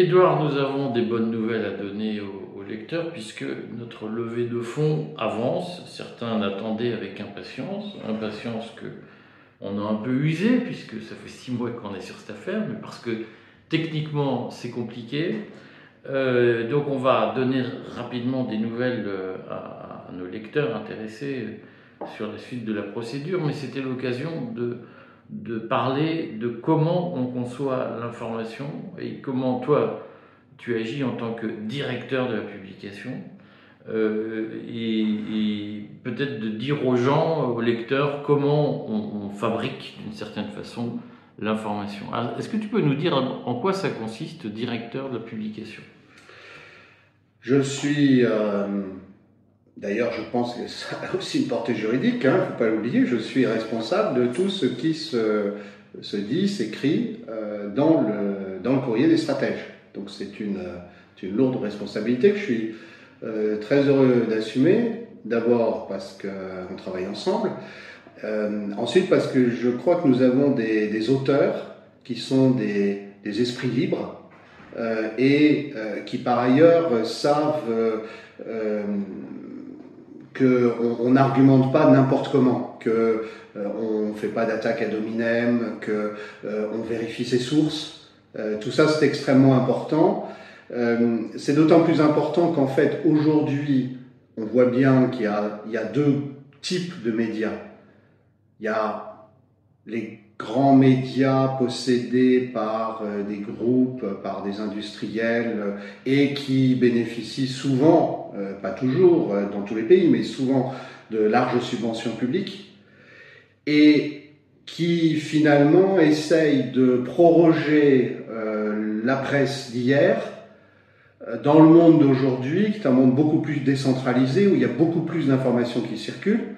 Édouard, nous avons des bonnes nouvelles à donner aux, lecteurs puisque notre levée de fonds avance. Certains l'attendaient avec impatience, impatience que on a un peu usé puisque ça fait six mois qu'on est sur cette affaire, mais parce que techniquement c'est compliqué. Euh, donc on va donner rapidement des nouvelles euh, à, à, nos lecteurs intéressés sur la suite de la procédure, mais c'était l'occasion de de parler de comment on conçoit l'information et comment toi, tu agis en tant que directeur de la publication. Euh, et, peut-être de dire aux gens, aux lecteurs, comment on, fabrique d'une certaine façon l'information. Est-ce que tu peux nous dire en quoi ça consiste, directeur de la publication? Je suis D'ailleurs, je pense que ça a aussi une portée juridique, il hein, ne faut pas l'oublier. Je suis responsable de tout ce qui se, dit, s'écrit euh, dans, le, courrier des stratèges. Donc c'est une, lourde responsabilité que je suis euh, très heureux d'assumer. D'abord parce qu'on travaille ensemble. Euh, ensuite parce que je crois que nous avons des, auteurs qui sont des, des esprits libres et qui par ailleurs savent qu'on n'argumente pas n'importe comment, qu'on euh, fait pas d'attaque à dominem, qu'on euh, vérifie ses sources. Euh, tout ça, c'est extrêmement important. c'est d'autant plus important qu'en fait, aujourd'hui, on voit bien qu'il y, a deux types de médias. Il y a les grands médias possédés par euh, des groupes, par des industriels, euh, et qui bénéficient souvent, euh, pas toujours dans tous les pays, mais souvent de larges subventions publiques, et qui finalement essayent de proroger la presse d'hier dans le monde d'aujourd'hui, qui est un monde beaucoup plus décentralisé, où il y a beaucoup plus d'informations qui circulent,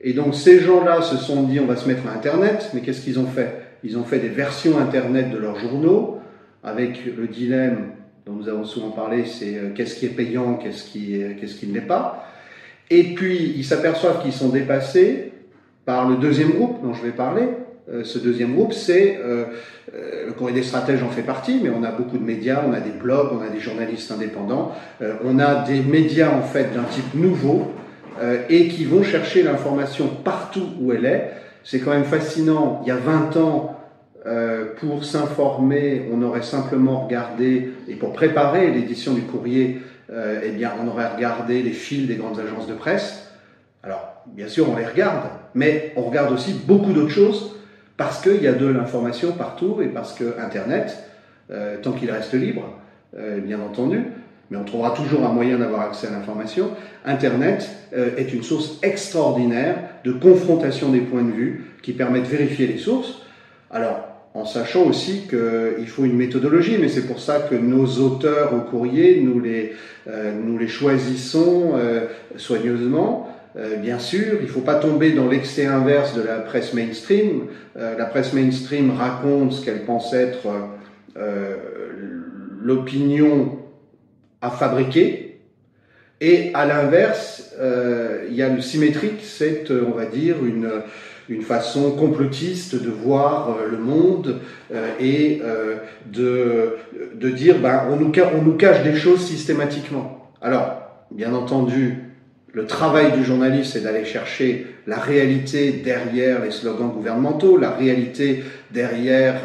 et donc ces gens-là se sont dit on va se mettre à Internet, mais qu'est-ce qu'ils ont fait? Ils ont fait des versions Internet de leurs journaux, avec le dilemme dont nous avons souvent parlé, c'est euh, qu'est-ce qui est payant, qu'est-ce qui, qu'est-ce qui ne l'est pas. Et puis ils s'aperçoivent qu'ils sont dépassés par le deuxième groupe dont je vais parler. Euh, ce deuxième groupe, c'est euh, le Courrier des stratèges en fait partie, mais on a beaucoup de médias, on a des blogs, on a des journalistes indépendants, on a des médias en fait d'un type nouveau et qui vont chercher l'information partout où elle est. C'est quand même fascinant. Il y a 20 ans, euh, pour s'informer, on aurait simplement regardé, et pour préparer l'édition du courrier, euh, eh bien, on aurait regardé les fils des grandes agences de presse. Alors, bien sûr, on les regarde, mais on regarde aussi beaucoup d'autres choses parce qu'il y a de l'information partout et parce que Internet, euh, tant qu'il reste libre, euh, bien entendu, mais on trouvera toujours un moyen d'avoir accès à l'information. Internet est une source extraordinaire de confrontation des points de vue qui permet de vérifier les sources. Alors, en sachant aussi qu'il faut une méthodologie, mais c'est pour ça que nos auteurs au courrier, nous les, euh, nous les choisissons euh, soigneusement. bien sûr, il ne faut pas tomber dans l'excès inverse de la presse mainstream. la presse mainstream raconte ce qu'elle pense être l'opinion à fabriquer. Et à l'inverse, euh, il y a le symétrique, c'est, euh, on va dire, une, une façon complotiste de voir euh, le monde euh, et euh, de, de dire, ben, on, nous, on nous cache des choses systématiquement. Alors, bien entendu, le travail du journaliste, c'est d'aller chercher la réalité derrière les slogans gouvernementaux, la réalité derrière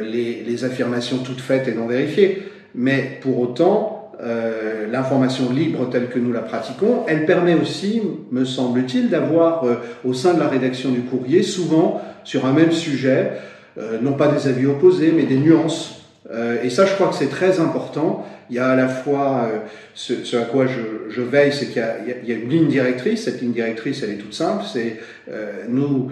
les, les affirmations toutes faites et non vérifiées. Mais pour autant, euh, l'information libre telle que nous la pratiquons, elle permet aussi, me semble-t-il, d'avoir euh, au sein de la rédaction du courrier, souvent sur un même sujet, euh, non pas des avis opposés, mais des nuances. et ça, je crois que c'est très important. Il y a à la fois ce, ce, à quoi je, je veille, c'est qu'il y, y, a une ligne directrice. Cette ligne directrice, elle est toute simple. C'est nous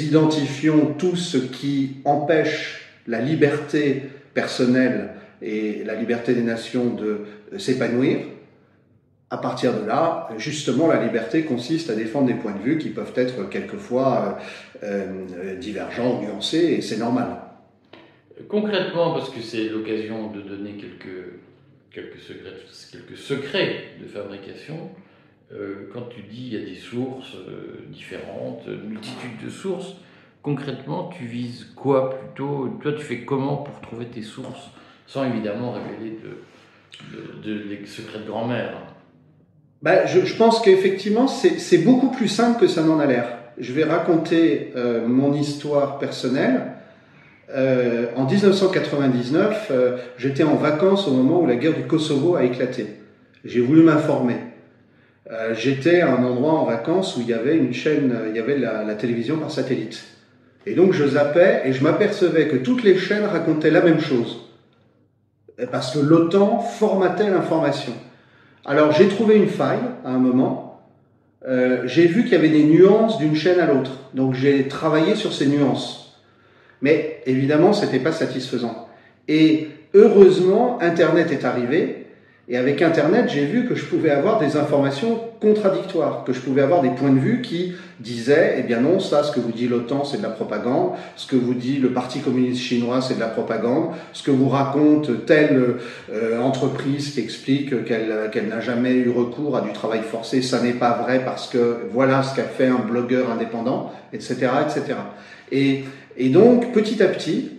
identifions tout ce qui empêche la liberté personnelle et la liberté des nations de s'épanouir. À partir de là, justement, la liberté consiste à défendre des points de vue qui peuvent être quelquefois euh, euh divergents, nuancés, et c'est normal. Concrètement, parce que c'est l'occasion de donner quelques, quelques, secrets, quelques secrets de fabrication, euh, quand tu dis il y a des sources euh, différentes, multitude de sources, concrètement, tu vises quoi plutôt? Toi, tu fais comment pour trouver tes sources? Sans évidemment révéler de, de, secrets de grand-mère. Ben, je, pense qu'effectivement, c'est beaucoup plus simple que ça n'en a l'air. Je vais raconter euh, mon histoire personnelle. Euh, en 1999, euh, j'étais en vacances au moment où la guerre du Kosovo a éclaté. J'ai voulu m'informer. J'étais à un endroit en vacances où il y avait une chaîne, il y avait la, la télévision par satellite. Et donc je zappais et je m'apercevais que toutes les chaînes racontaient la même chose. Parce que l'OTAN formatait l'information. Alors j'ai trouvé une faille à un moment. Euh, j'ai vu qu'il y avait des nuances d'une chaîne à l'autre. Donc j'ai travaillé sur ces nuances. Mais évidemment, c'était pas satisfaisant. Et heureusement, Internet est arrivé et avec Internet, j'ai vu que je pouvais avoir des informations contradictoires, que je pouvais avoir des points de vue qui disaient, eh bien non, ça, ce que vous dit l'OTAN, c'est de la propagande, ce que vous dit le Parti communiste chinois, c'est de la propagande, ce que vous raconte telle euh, entreprise qui explique qu'elle n'a jamais eu recours à du travail forcé, ça n'est pas vrai parce que voilà ce qu'a fait un blogueur indépendant, etc., etc. Et, et donc, petit à petit,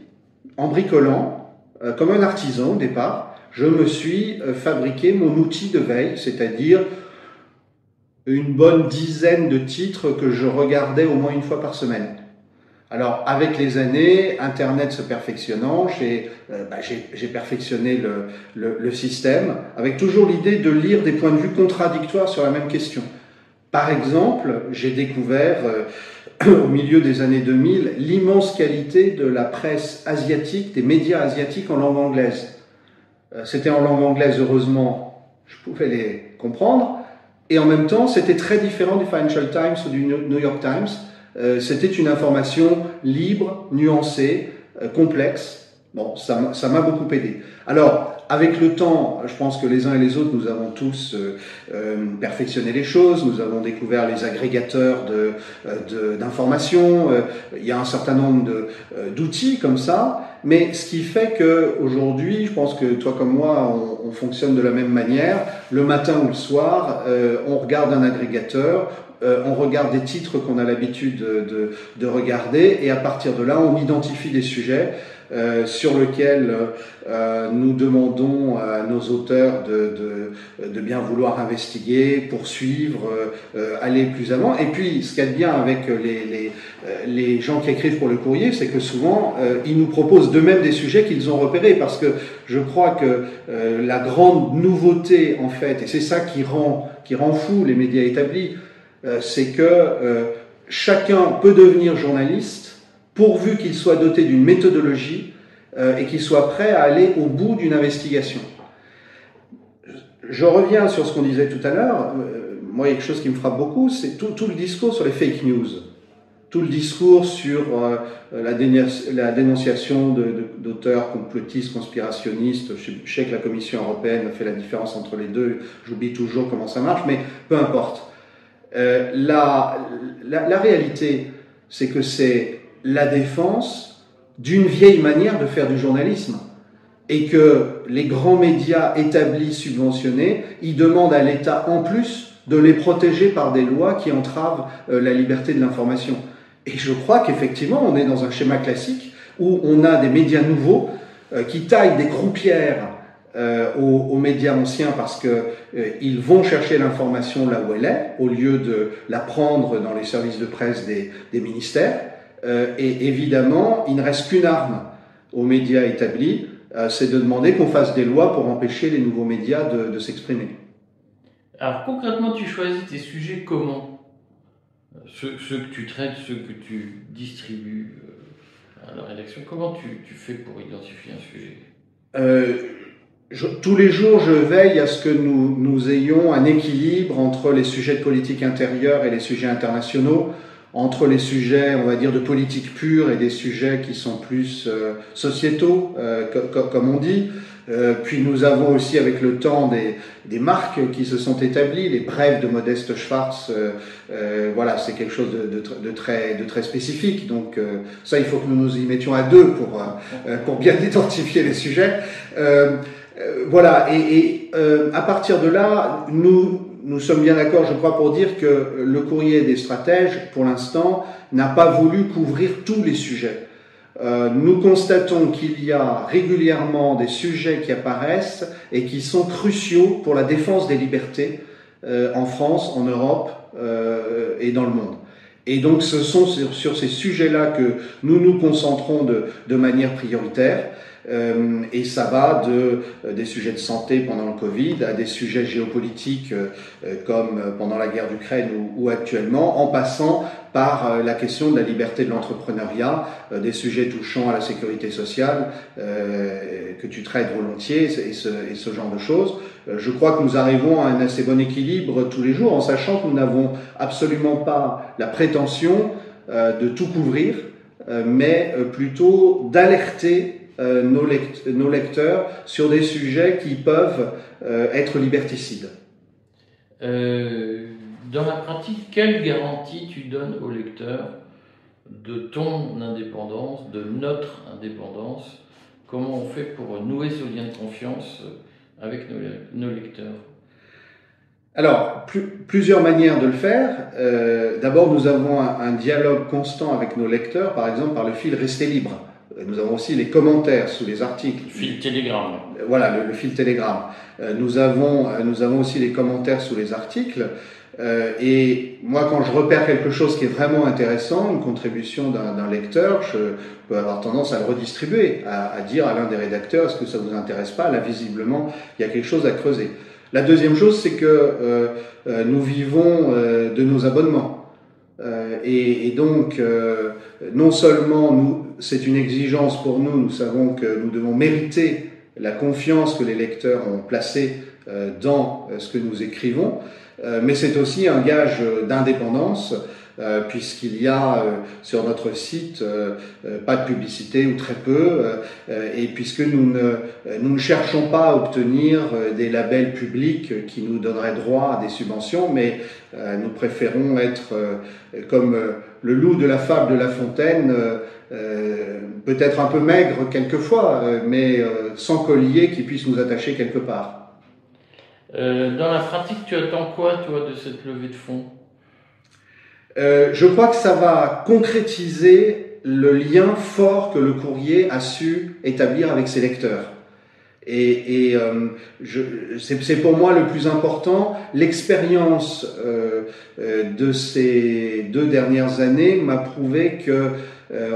en bricolant, euh, comme un artisan au départ, je me suis euh, fabriqué mon outil de veille, c'est-à-dire une bonne dizaine de titres que je regardais au moins une fois par semaine. Alors, avec les années, Internet se perfectionnant, j'ai euh, bah, perfectionné le, système, avec toujours l'idée de lire des points de vue contradictoires sur la même question. Par exemple, j'ai découvert euh, au milieu des années 2000 l'immense qualité de la presse asiatique, des médias asiatiques en langue anglaise. Euh, c'était en langue anglaise, heureusement, je pouvais les comprendre. Et en même temps, c'était très différent du Financial Times ou du New York Times. Euh, c'était une information libre, nuancée, euh, complexe. Bon, ça m'a beaucoup aidé. Alors, avec le temps, je pense que les uns et les autres, nous avons tous euh, euh perfectionné les choses, nous avons découvert les agrégateurs d'informations, de, euh, il y a un certain nombre euh, d'outils comme ça, mais ce qui fait que aujourd'hui, je pense que toi comme moi, on, on, fonctionne de la même manière, le matin ou le soir, on regarde un agrégateur, on regarde des titres qu'on a l'habitude de, de, de regarder, et à partir de là, on identifie des sujets. Euh, sur lequel euh, nous demandons à nos auteurs de, de, de, bien vouloir investiguer, poursuivre, euh, aller plus avant. Et puis, ce qu'il y a de bien avec les, les, les, gens qui écrivent pour le courrier, c'est que souvent, ils nous proposent d'eux-mêmes des sujets qu'ils ont repérés, parce que je crois que la grande nouveauté, en fait, et c'est ça qui rend, qui rend fou les médias établis, c'est que chacun peut devenir journaliste pourvu qu'il soit doté d'une méthodologie euh, et qu'il soit prêt à aller au bout d'une investigation. Je reviens sur ce qu'on disait tout à l'heure. Euh, moi, il y a quelque chose qui me frappe beaucoup, c'est tout, tout, le discours sur les fake news. Tout le discours sur euh, la, dénonciation d'auteurs complotistes, conspirationnistes. Je, sais que la Commission européenne fait la différence entre les deux. J'oublie toujours comment ça marche, mais peu importe. Euh, la, la, la réalité, c'est que c'est la défense d'une vieille manière de faire du journalisme et que les grands médias établis, subventionnés, ils demandent à l'État en plus de les protéger par des lois qui entravent euh, la liberté de l'information. Et je crois qu'effectivement, on est dans un schéma classique où on a des médias nouveaux euh, qui taillent des croupières euh, aux, médias anciens parce que ils vont chercher l'information là où elle est, au lieu de la prendre dans les services de presse des, des ministères. Euh, et évidemment, il ne reste qu'une arme aux médias établis, euh, c'est de demander qu'on fasse des lois pour empêcher les nouveaux médias de, de s'exprimer. Alors concrètement, tu choisis tes sujets comment? Ceux, ceux, que tu traites, ceux que tu distribues euh, à la rédaction, comment tu, tu fais pour identifier un sujet? Euh, je, tous les jours, je veille à ce que nous, nous ayons un équilibre entre les sujets de politique intérieure et les sujets internationaux entre les sujets, on va dire, de politique pure et des sujets qui sont plus euh, sociétaux, euh, comme on dit. Euh, puis nous avons aussi avec le temps des, marques qui se sont établies, les brèves de Modeste Schwartz, euh, euh, voilà, c'est quelque chose de, très, de spécifique. Donc ça, il faut que nous nous y mettions à deux pour, pour bien identifier les sujets. voilà, et, et à partir de là, nous, nous sommes bien d'accord, je crois, pour dire que le courrier des stratèges, pour l'instant, n'a pas voulu couvrir tous les sujets. Euh, nous constatons qu'il y a régulièrement des sujets qui apparaissent et qui sont cruciaux pour la défense des libertés euh, en France, en Europe euh, et dans le monde. Et donc ce sont sur, ces sujets-là que nous nous concentrons de, de manière prioritaire. Euh, et ça va de euh, des sujets de santé pendant le Covid à des sujets géopolitiques euh, comme pendant la guerre d'Ukraine ou, ou, actuellement, en passant par la question de la liberté de l'entrepreneuriat, des sujets touchant à la sécurité sociale que tu traites volontiers et ce, et ce genre de choses. Je crois que nous arrivons à un assez bon équilibre tous les jours en sachant que nous n'avons absolument pas la prétention de tout couvrir, mais plutôt d'alerter euh, nos, nos, lecteurs sur des sujets qui peuvent euh, être liberticides. Euh, dans la pratique, quelle garantie tu donnes aux lecteurs de ton indépendance, de notre indépendance? Comment on fait pour nouer ce lien de confiance avec nos, nos lecteurs? Alors, plus, plusieurs manières de le faire. Euh, D'abord, nous avons un, un, dialogue constant avec nos lecteurs, par exemple par le fil Rester libre. Nous avons aussi les commentaires sous les articles. Le fil Telegram. Voilà, le, le fil Telegram. Euh, nous, avons, euh, nous avons aussi les commentaires sous les articles. Euh, et moi, quand je repère quelque chose qui est vraiment intéressant, une contribution d'un lecteur, je peux avoir tendance à le redistribuer, à, à dire à l'un des rédacteurs, est-ce que ça vous intéresse pas? Là, visiblement, il y a quelque chose à creuser. La deuxième chose, c'est que euh, euh, nous vivons euh, de nos abonnements. Et, et, donc, non seulement nous, c'est une exigence pour nous. Nous savons que nous devons mériter la confiance que les lecteurs ont placée euh, dans euh, ce que nous écrivons, euh, mais c'est aussi un gage d'indépendance puisqu'il y a sur notre site pas de publicité ou très peu, et puisque nous ne, nous ne cherchons pas à obtenir des labels publics qui nous donneraient droit à des subventions, mais nous préférons être comme le loup de la fable de La Fontaine, euh, peut-être un peu maigre quelquefois, euh, mais euh, sans collier qui puisse nous attacher quelque part. dans la pratique, tu attends quoi, toi, de cette levée de fonds? Je crois que ça va concrétiser le lien fort que le courrier a su établir avec ses lecteurs. Et, et c'est pour moi le plus important. L'expérience de ces deux dernières années m'a prouvé que euh,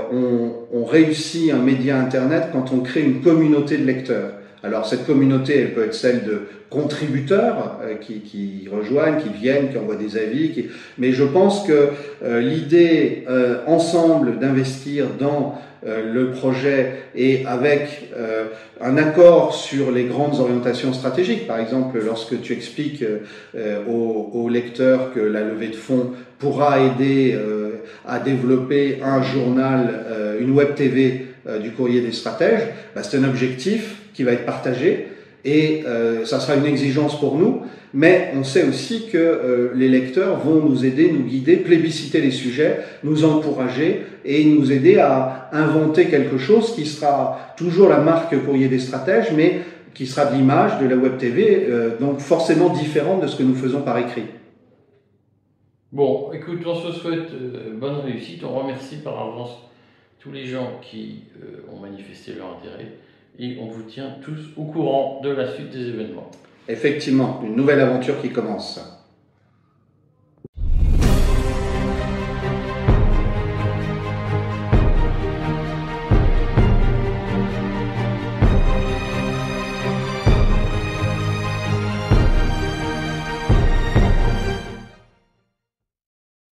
on, réussit un média Internet quand on crée une communauté de lecteurs. Alors cette communauté, elle peut être celle de contributeurs euh, qui, rejoignent, qui viennent, qui envoient des avis, mais je pense que euh, l'idée ensemble d'investir dans le projet et avec un accord sur les grandes orientations stratégiques, par exemple lorsque tu expliques aux, aux, lecteurs que la levée de fonds pourra aider à développer un journal, une web TV du courrier des stratèges, bah, c'est un objectif qui va être partagé et euh, ça sera une exigence pour nous, mais on sait aussi que euh, les lecteurs vont nous aider, nous guider, plébisciter les sujets, nous encourager et nous aider à inventer quelque chose qui sera toujours la marque courrier des stratèges, mais qui sera de l'image, de la web TV, euh, donc forcément différente de ce que nous faisons par écrit. Bon, écoute, on se souhaite euh, bonne réussite. On remercie par avance tous les gens qui euh, ont manifesté leur intérêt et on vous tient tous au courant de la suite des événements. Effectivement, une nouvelle aventure qui commence.